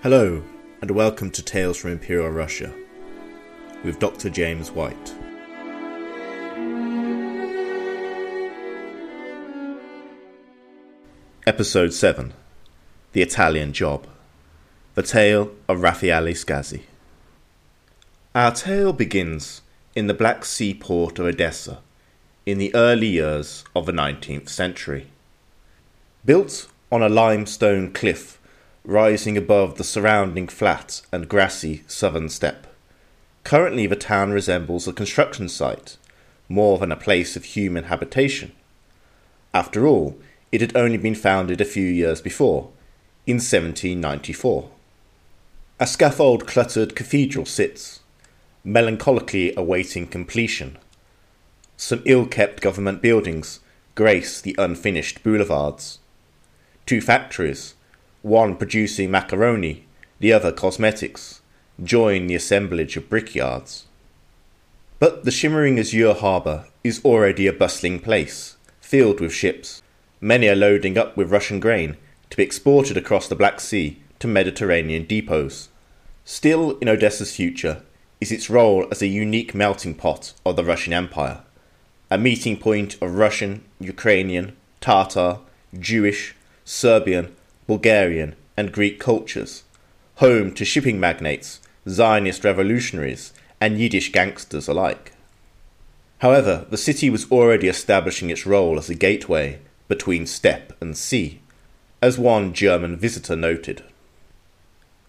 Hello, and welcome to Tales from Imperial Russia with Dr. James White. Episode 7 The Italian Job The Tale of Raffaele Scassi. Our tale begins in the Black Sea port of Odessa in the early years of the 19th century. Built on a limestone cliff rising above the surrounding flat and grassy southern steppe. Currently, the town resembles a construction site more than a place of human habitation. After all, it had only been founded a few years before, in 1794. A scaffold cluttered cathedral sits, melancholically awaiting completion. Some ill kept government buildings grace the unfinished boulevards. Two factories, one producing macaroni, the other cosmetics, join the assemblage of brickyards. But the shimmering azure harbour is already a bustling place, filled with ships. Many are loading up with Russian grain to be exported across the Black Sea to Mediterranean depots. Still in Odessa's future is its role as a unique melting pot of the Russian Empire, a meeting point of Russian, Ukrainian, Tatar, Jewish, Serbian, Bulgarian, and Greek cultures, home to shipping magnates, Zionist revolutionaries, and Yiddish gangsters alike. However, the city was already establishing its role as a gateway between steppe and sea, as one German visitor noted.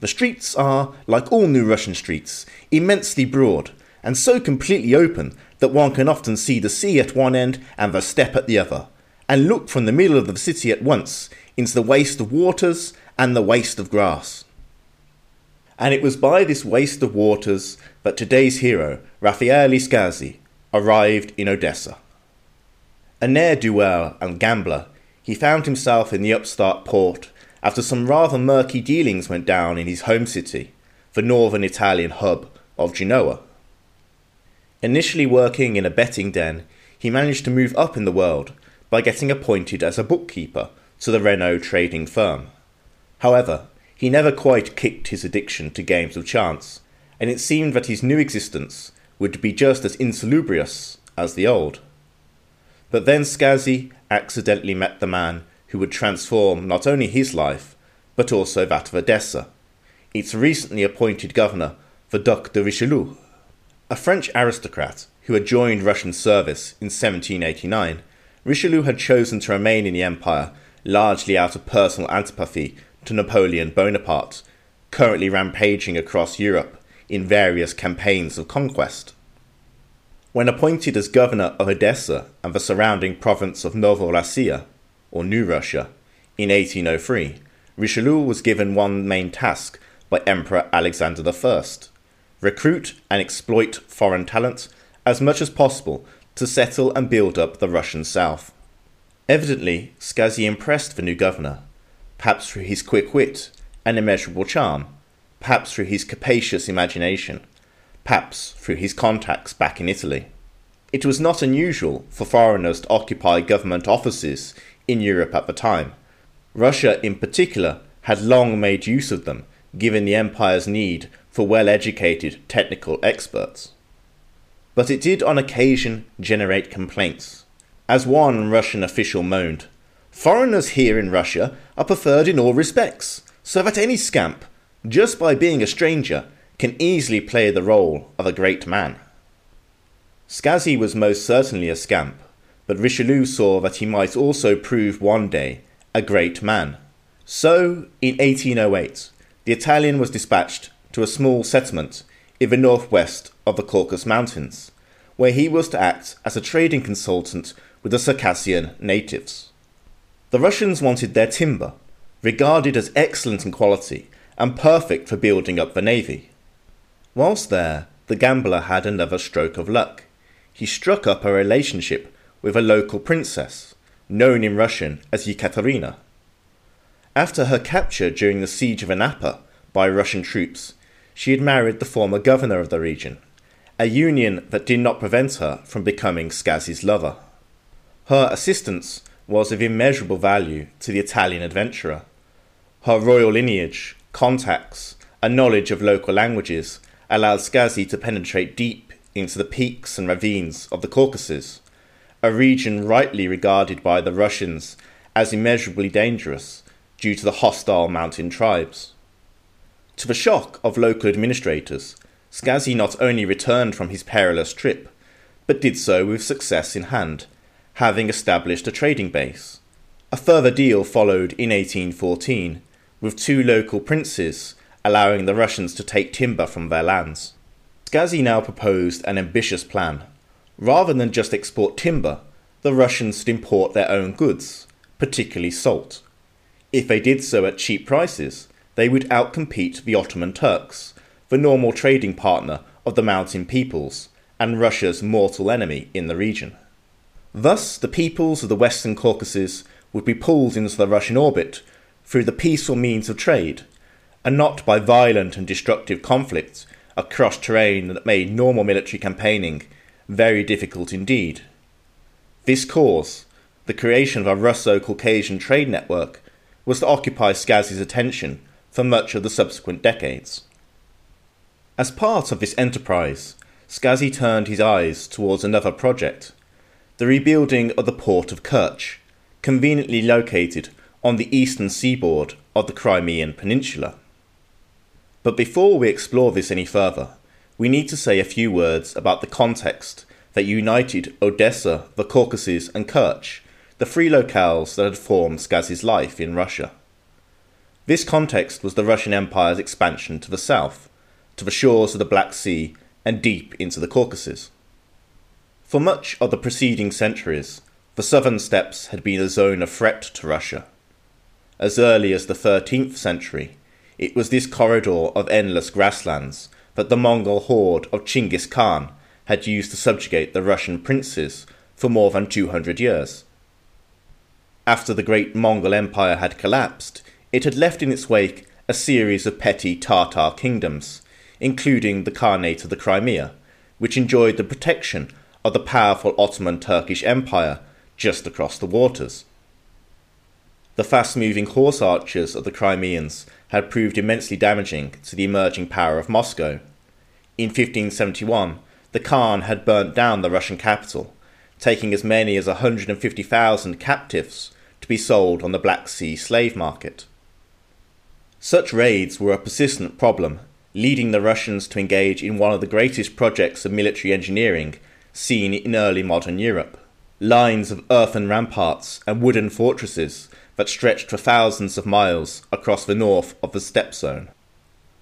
The streets are, like all new Russian streets, immensely broad and so completely open that one can often see the sea at one end and the steppe at the other, and look from the middle of the city at once into the waste of waters and the waste of grass. And it was by this waste of waters that today's hero, Raffaele Scassi, arrived in Odessa. A ne'er do well and gambler, he found himself in the upstart port after some rather murky dealings went down in his home city, the northern Italian hub of Genoa. Initially working in a betting den, he managed to move up in the world by getting appointed as a bookkeeper to the Renault trading firm. However, he never quite kicked his addiction to games of chance, and it seemed that his new existence would be just as insalubrious as the old. But then Scassi accidentally met the man who would transform not only his life, but also that of Odessa, its recently appointed governor, the Duc de Richelieu. A French aristocrat who had joined Russian service in 1789, Richelieu had chosen to remain in the empire largely out of personal antipathy to Napoleon Bonaparte, currently rampaging across Europe in various campaigns of conquest. When appointed as governor of Odessa and the surrounding province of Novorossiya, or New Russia, in 1803, Richelieu was given one main task by Emperor Alexander I recruit and exploit foreign talent as much as possible to settle and build up the Russian south. Evidently, Scassi impressed the new governor, perhaps through his quick wit and immeasurable charm, perhaps through his capacious imagination, perhaps through his contacts back in Italy. It was not unusual for foreigners to occupy government offices in Europe at the time. Russia, in particular, had long made use of them, given the empire's need for well educated technical experts. But it did on occasion generate complaints. As one Russian official moaned, Foreigners here in Russia are preferred in all respects, so that any scamp, just by being a stranger, can easily play the role of a great man. Scassi was most certainly a scamp, but Richelieu saw that he might also prove one day a great man. So, in 1808, the Italian was dispatched to a small settlement in the northwest of the Caucasus Mountains, where he was to act as a trading consultant with the Circassian natives. The Russians wanted their timber, regarded as excellent in quality and perfect for building up the navy. Whilst there, the gambler had another stroke of luck. He struck up a relationship with a local princess, known in Russian as Yekaterina. After her capture during the siege of Anapa by Russian troops, she had married the former governor of the region, a union that did not prevent her from becoming Scassi's lover. Her assistance was of immeasurable value to the Italian adventurer. Her royal lineage, contacts, and knowledge of local languages allowed Scassi to penetrate deep into the peaks and ravines of the Caucasus, a region rightly regarded by the Russians as immeasurably dangerous due to the hostile mountain tribes. To the shock of local administrators, Scassi not only returned from his perilous trip, but did so with success in hand, having established a trading base. A further deal followed in 1814, with two local princes allowing the Russians to take timber from their lands. Scassi now proposed an ambitious plan. Rather than just export timber, the Russians should import their own goods, particularly salt. If they did so at cheap prices, they would outcompete the Ottoman Turks, the normal trading partner of the mountain peoples, and Russia's mortal enemy in the region. Thus, the peoples of the Western Caucasus would be pulled into the Russian orbit through the peaceful means of trade, and not by violent and destructive conflicts across terrain that made normal military campaigning very difficult indeed. This cause, the creation of a Russo Caucasian trade network, was to occupy Scassi's attention for much of the subsequent decades. As part of this enterprise, Scassi turned his eyes towards another project the rebuilding of the port of Kerch, conveniently located on the eastern seaboard of the Crimean Peninsula. But before we explore this any further, we need to say a few words about the context that united Odessa, the Caucasus, and Kerch, the three locales that had formed Scassi's life in Russia. This context was the Russian Empire's expansion to the south, to the shores of the Black Sea, and deep into the Caucasus. For much of the preceding centuries, the southern steppes had been a zone of threat to Russia. As early as the 13th century, it was this corridor of endless grasslands that the Mongol horde of Chinggis Khan had used to subjugate the Russian princes for more than 200 years. After the great Mongol Empire had collapsed, it had left in its wake a series of petty Tartar kingdoms, including the Khanate of the Crimea, which enjoyed the protection of the powerful Ottoman Turkish Empire just across the waters. The fast moving horse archers of the Crimeans had proved immensely damaging to the emerging power of Moscow. In 1571, the Khan had burnt down the Russian capital, taking as many as 150,000 captives to be sold on the Black Sea slave market. Such raids were a persistent problem leading the Russians to engage in one of the greatest projects of military engineering seen in early modern Europe. Lines of earthen ramparts and wooden fortresses that stretched for thousands of miles across the north of the steppe zone.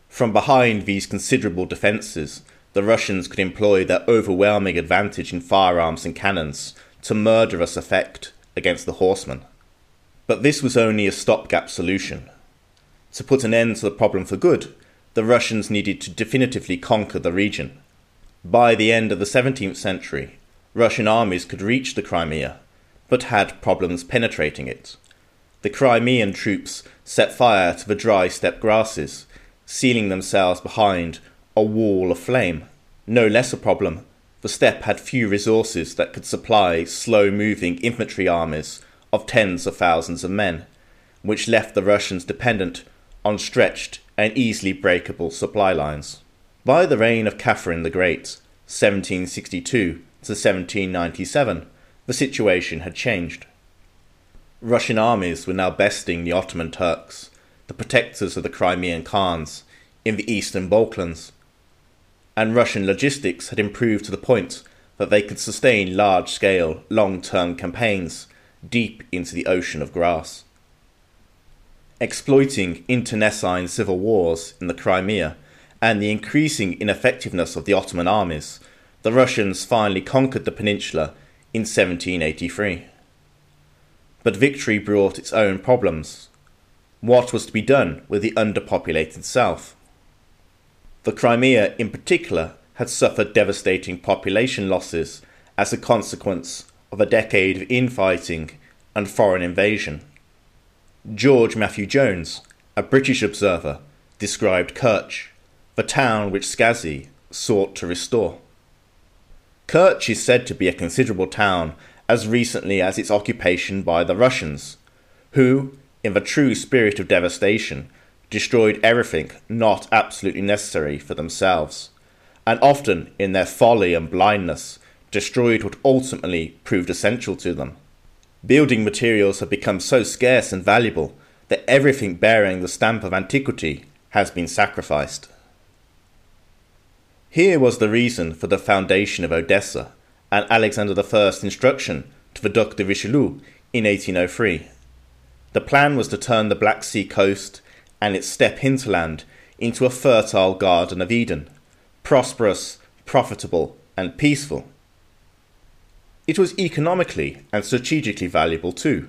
From behind these considerable defences, the Russians could employ their overwhelming advantage in firearms and cannons to murderous effect against the horsemen. But this was only a stopgap solution. To put an end to the problem for good, the Russians needed to definitively conquer the region. By the end of the 17th century, Russian armies could reach the Crimea, but had problems penetrating it. The Crimean troops set fire to the dry steppe grasses, sealing themselves behind a wall of flame. No less a problem, the steppe had few resources that could supply slow moving infantry armies of tens of thousands of men, which left the Russians dependent on stretched and easily breakable supply lines. By the reign of Catherine the Great, 1762 to 1797, the situation had changed. Russian armies were now besting the Ottoman Turks, the protectors of the Crimean Khans, in the eastern Balkans, and Russian logistics had improved to the point that they could sustain large scale, long term campaigns deep into the ocean of grass exploiting internecine civil wars in the Crimea and the increasing ineffectiveness of the Ottoman armies, the Russians finally conquered the peninsula in 1783. But victory brought its own problems. What was to be done with the underpopulated south? The Crimea, in particular, had suffered devastating population losses as a consequence of a decade of infighting and foreign invasion. George Matthew Jones, a British observer, described Kerch, the town which Scassi sought to restore. Kerch is said to be a considerable town as recently as its occupation by the Russians, who, in the true spirit of devastation, destroyed everything not absolutely necessary for themselves, and often, in their folly and blindness, destroyed what ultimately proved essential to them. Building materials have become so scarce and valuable that everything bearing the stamp of antiquity has been sacrificed. Here was the reason for the foundation of Odessa and Alexander I's instruction to the Duc de Richelieu in 1803. The plan was to turn the Black Sea coast and its steppe hinterland into a fertile Garden of Eden, prosperous, profitable, and peaceful. It was economically and strategically valuable too.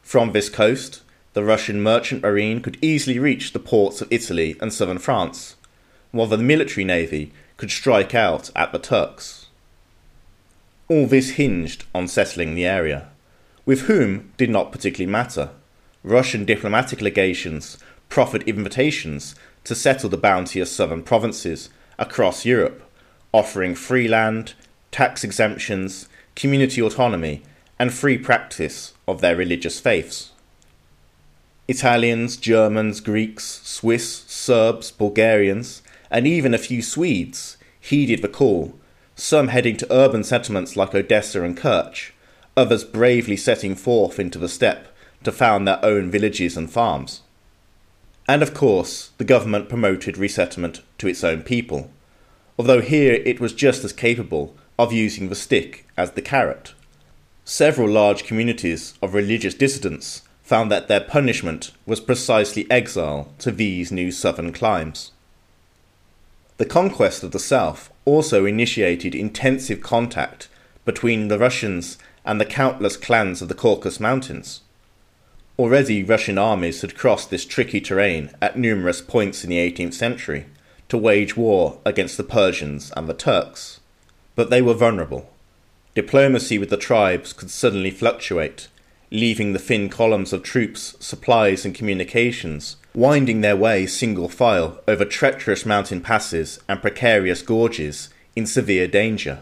From this coast, the Russian merchant marine could easily reach the ports of Italy and southern France, while the military navy could strike out at the Turks. All this hinged on settling the area, with whom did not particularly matter. Russian diplomatic legations proffered invitations to settle the bounteous southern provinces across Europe, offering free land, tax exemptions, community autonomy, and free practice of their religious faiths. Italians, Germans, Greeks, Swiss, Serbs, Bulgarians, and even a few Swedes heeded the call, some heading to urban settlements like Odessa and Kerch, others bravely setting forth into the steppe to found their own villages and farms. And of course, the government promoted resettlement to its own people, although here it was just as capable of using the stick as the carrot. Several large communities of religious dissidents found that their punishment was precisely exile to these new southern climes. The conquest of the south also initiated intensive contact between the Russians and the countless clans of the Caucasus Mountains. Already Russian armies had crossed this tricky terrain at numerous points in the 18th century to wage war against the Persians and the Turks. But they were vulnerable. Diplomacy with the tribes could suddenly fluctuate, leaving the thin columns of troops, supplies, and communications winding their way single file over treacherous mountain passes and precarious gorges in severe danger.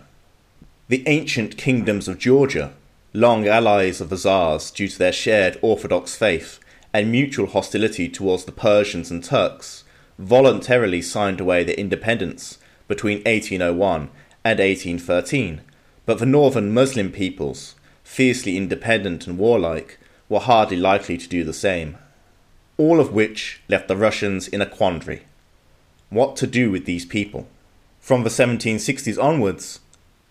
The ancient kingdoms of Georgia, long allies of the Tsars due to their shared Orthodox faith and mutual hostility towards the Persians and Turks, voluntarily signed away their independence between 1801 and 1813, but the northern Muslim peoples, fiercely independent and warlike, were hardly likely to do the same. All of which left the Russians in a quandary. What to do with these people? From the 1760s onwards,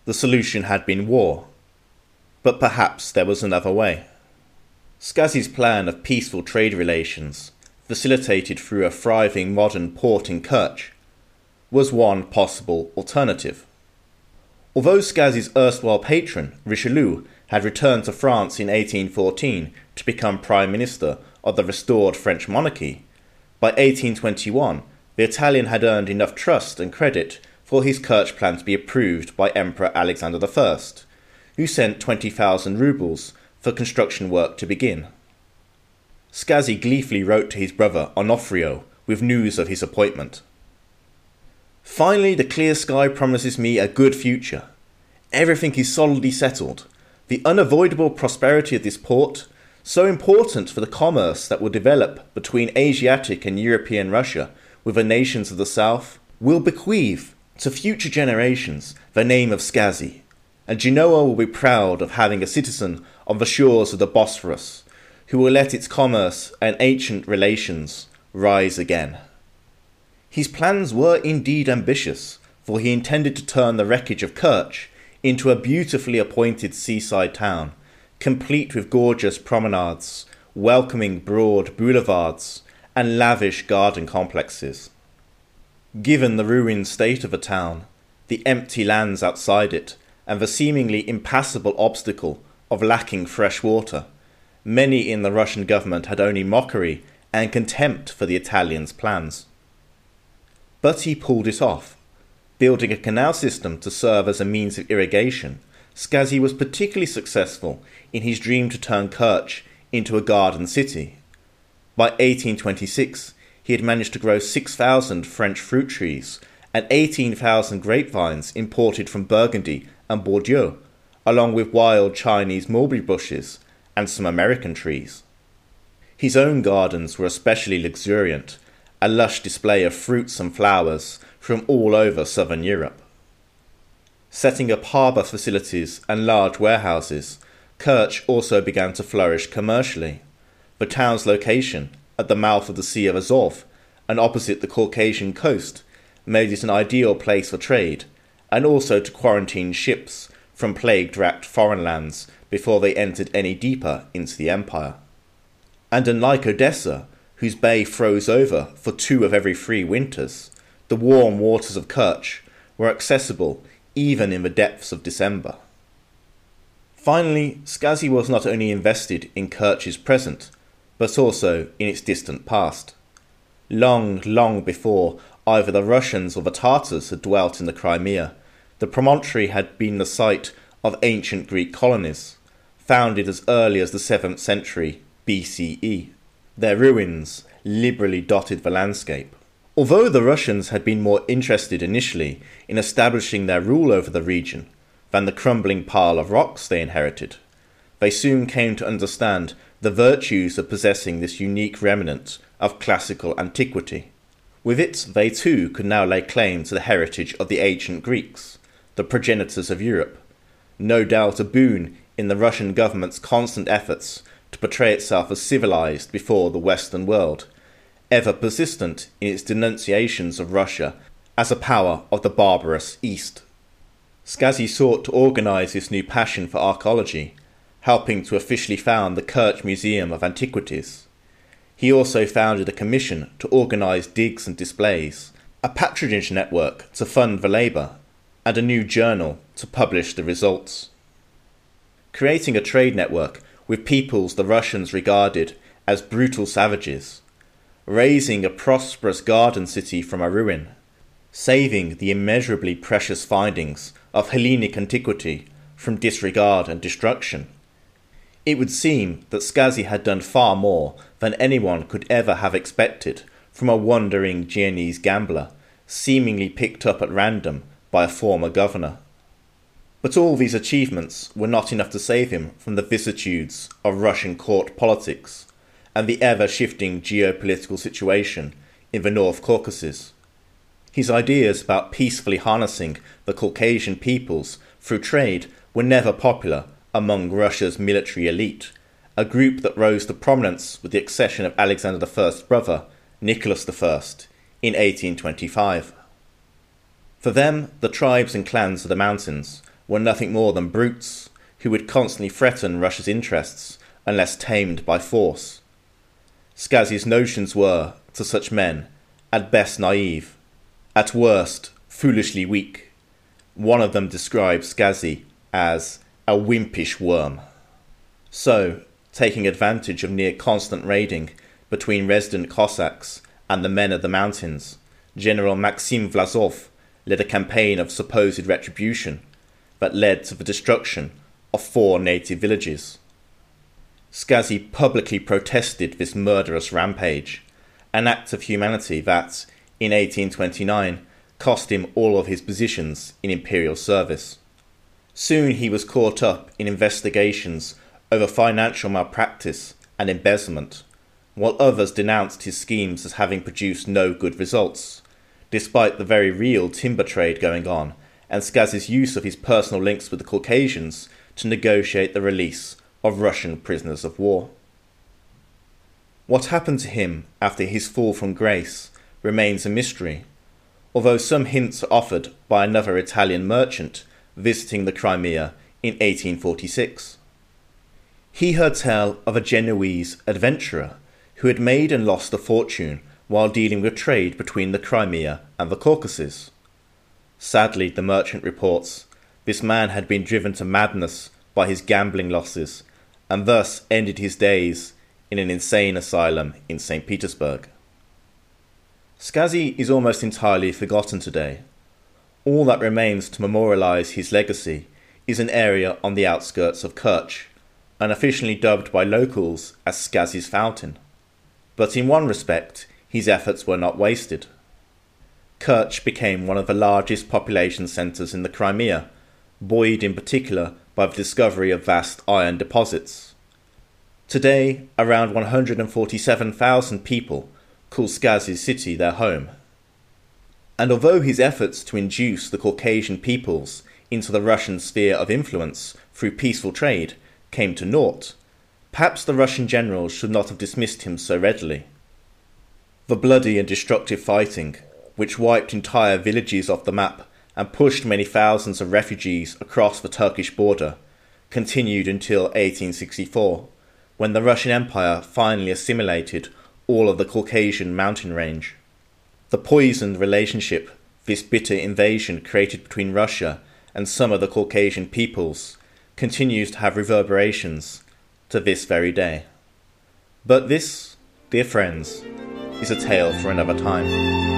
the solution had been war. But perhaps there was another way. Scassi's plan of peaceful trade relations, facilitated through a thriving modern port in Kerch, was one possible alternative. Although Scassi's erstwhile patron, Richelieu, had returned to France in 1814 to become Prime Minister of the restored French monarchy, by 1821 the Italian had earned enough trust and credit for his Kerch plan to be approved by Emperor Alexander I, who sent 20,000 roubles for construction work to begin. Scassi gleefully wrote to his brother Onofrio with news of his appointment. Finally, the clear sky promises me a good future. Everything is solidly settled. The unavoidable prosperity of this port, so important for the commerce that will develop between Asiatic and European Russia with the nations of the South, will bequeath to future generations the name of Scassi, and Genoa will be proud of having a citizen on the shores of the Bosphorus who will let its commerce and ancient relations rise again. His plans were indeed ambitious, for he intended to turn the wreckage of Kerch into a beautifully appointed seaside town, complete with gorgeous promenades, welcoming broad boulevards, and lavish garden complexes. Given the ruined state of the town, the empty lands outside it, and the seemingly impassable obstacle of lacking fresh water, many in the Russian government had only mockery and contempt for the Italians' plans. But he pulled it off. Building a canal system to serve as a means of irrigation, Scassi was particularly successful in his dream to turn Kerch into a garden city. By 1826, he had managed to grow 6,000 French fruit trees and 18,000 grapevines imported from Burgundy and Bordeaux, along with wild Chinese mulberry bushes and some American trees. His own gardens were especially luxuriant, a lush display of fruits and flowers from all over southern Europe. Setting up harbour facilities and large warehouses, Kerch also began to flourish commercially. The town's location, at the mouth of the Sea of Azov and opposite the Caucasian coast, made it an ideal place for trade, and also to quarantine ships from plague racked foreign lands before they entered any deeper into the empire. And unlike Odessa, whose bay froze over for two of every three winters, the warm waters of Kerch were accessible even in the depths of December. Finally, Scassi was not only invested in Kerch's present, but also in its distant past. Long, long before either the Russians or the Tartars had dwelt in the Crimea, the promontory had been the site of ancient Greek colonies, founded as early as the 7th century BCE. Their ruins liberally dotted the landscape. Although the Russians had been more interested initially in establishing their rule over the region than the crumbling pile of rocks they inherited, they soon came to understand the virtues of possessing this unique remnant of classical antiquity. With it, they too could now lay claim to the heritage of the ancient Greeks, the progenitors of Europe, no doubt a boon in the Russian government's constant efforts to portray itself as civilized before the Western world, ever persistent in its denunciations of Russia as a power of the barbarous East. Scassi sought to organize this new passion for archaeology, helping to officially found the Kerch Museum of Antiquities. He also founded a commission to organize digs and displays, a patronage network to fund the labour, and a new journal to publish the results. Creating a trade network with peoples the Russians regarded as brutal savages, raising a prosperous garden city from a ruin, saving the immeasurably precious findings of Hellenic antiquity from disregard and destruction. It would seem that Scassi had done far more than anyone could ever have expected from a wandering Genoese gambler, seemingly picked up at random by a former governor. But all these achievements were not enough to save him from the vicissitudes of Russian court politics and the ever shifting geopolitical situation in the North Caucasus. His ideas about peacefully harnessing the Caucasian peoples through trade were never popular among Russia's military elite, a group that rose to prominence with the accession of Alexander I's brother, Nicholas I, in 1825. For them, the tribes and clans of the mountains were nothing more than brutes who would constantly threaten Russia's interests unless tamed by force. Scassi's notions were, to such men, at best naive, at worst foolishly weak. One of them describes Scassi as a wimpish worm. So, taking advantage of near constant raiding between resident Cossacks and the men of the mountains, General Maxim Vlasov led a campaign of supposed retribution that led to the destruction of four native villages. Scassi publicly protested this murderous rampage, an act of humanity that, in 1829, cost him all of his positions in imperial service. Soon he was caught up in investigations over financial malpractice and embezzlement, while others denounced his schemes as having produced no good results, despite the very real timber trade going on and Scassi's use of his personal links with the Caucasians to negotiate the release of Russian prisoners of war. What happened to him after his fall from grace remains a mystery, although some hints are offered by another Italian merchant visiting the Crimea in 1846. He heard tell of a Genoese adventurer who had made and lost a fortune while dealing with trade between the Crimea and the Caucasus. Sadly, the merchant reports, this man had been driven to madness by his gambling losses and thus ended his days in an insane asylum in St. Petersburg. Scassi is almost entirely forgotten today. All that remains to memorialize his legacy is an area on the outskirts of Kerch, unofficially dubbed by locals as Scassi's Fountain. But in one respect, his efforts were not wasted. Kerch became one of the largest population centres in the Crimea, buoyed in particular by the discovery of vast iron deposits. Today, around 147,000 people call Scassi city their home. And although his efforts to induce the Caucasian peoples into the Russian sphere of influence through peaceful trade came to naught, perhaps the Russian generals should not have dismissed him so readily. The bloody and destructive fighting, which wiped entire villages off the map and pushed many thousands of refugees across the Turkish border, continued until 1864, when the Russian Empire finally assimilated all of the Caucasian mountain range. The poisoned relationship this bitter invasion created between Russia and some of the Caucasian peoples continues to have reverberations to this very day. But this, dear friends, is a tale for another time.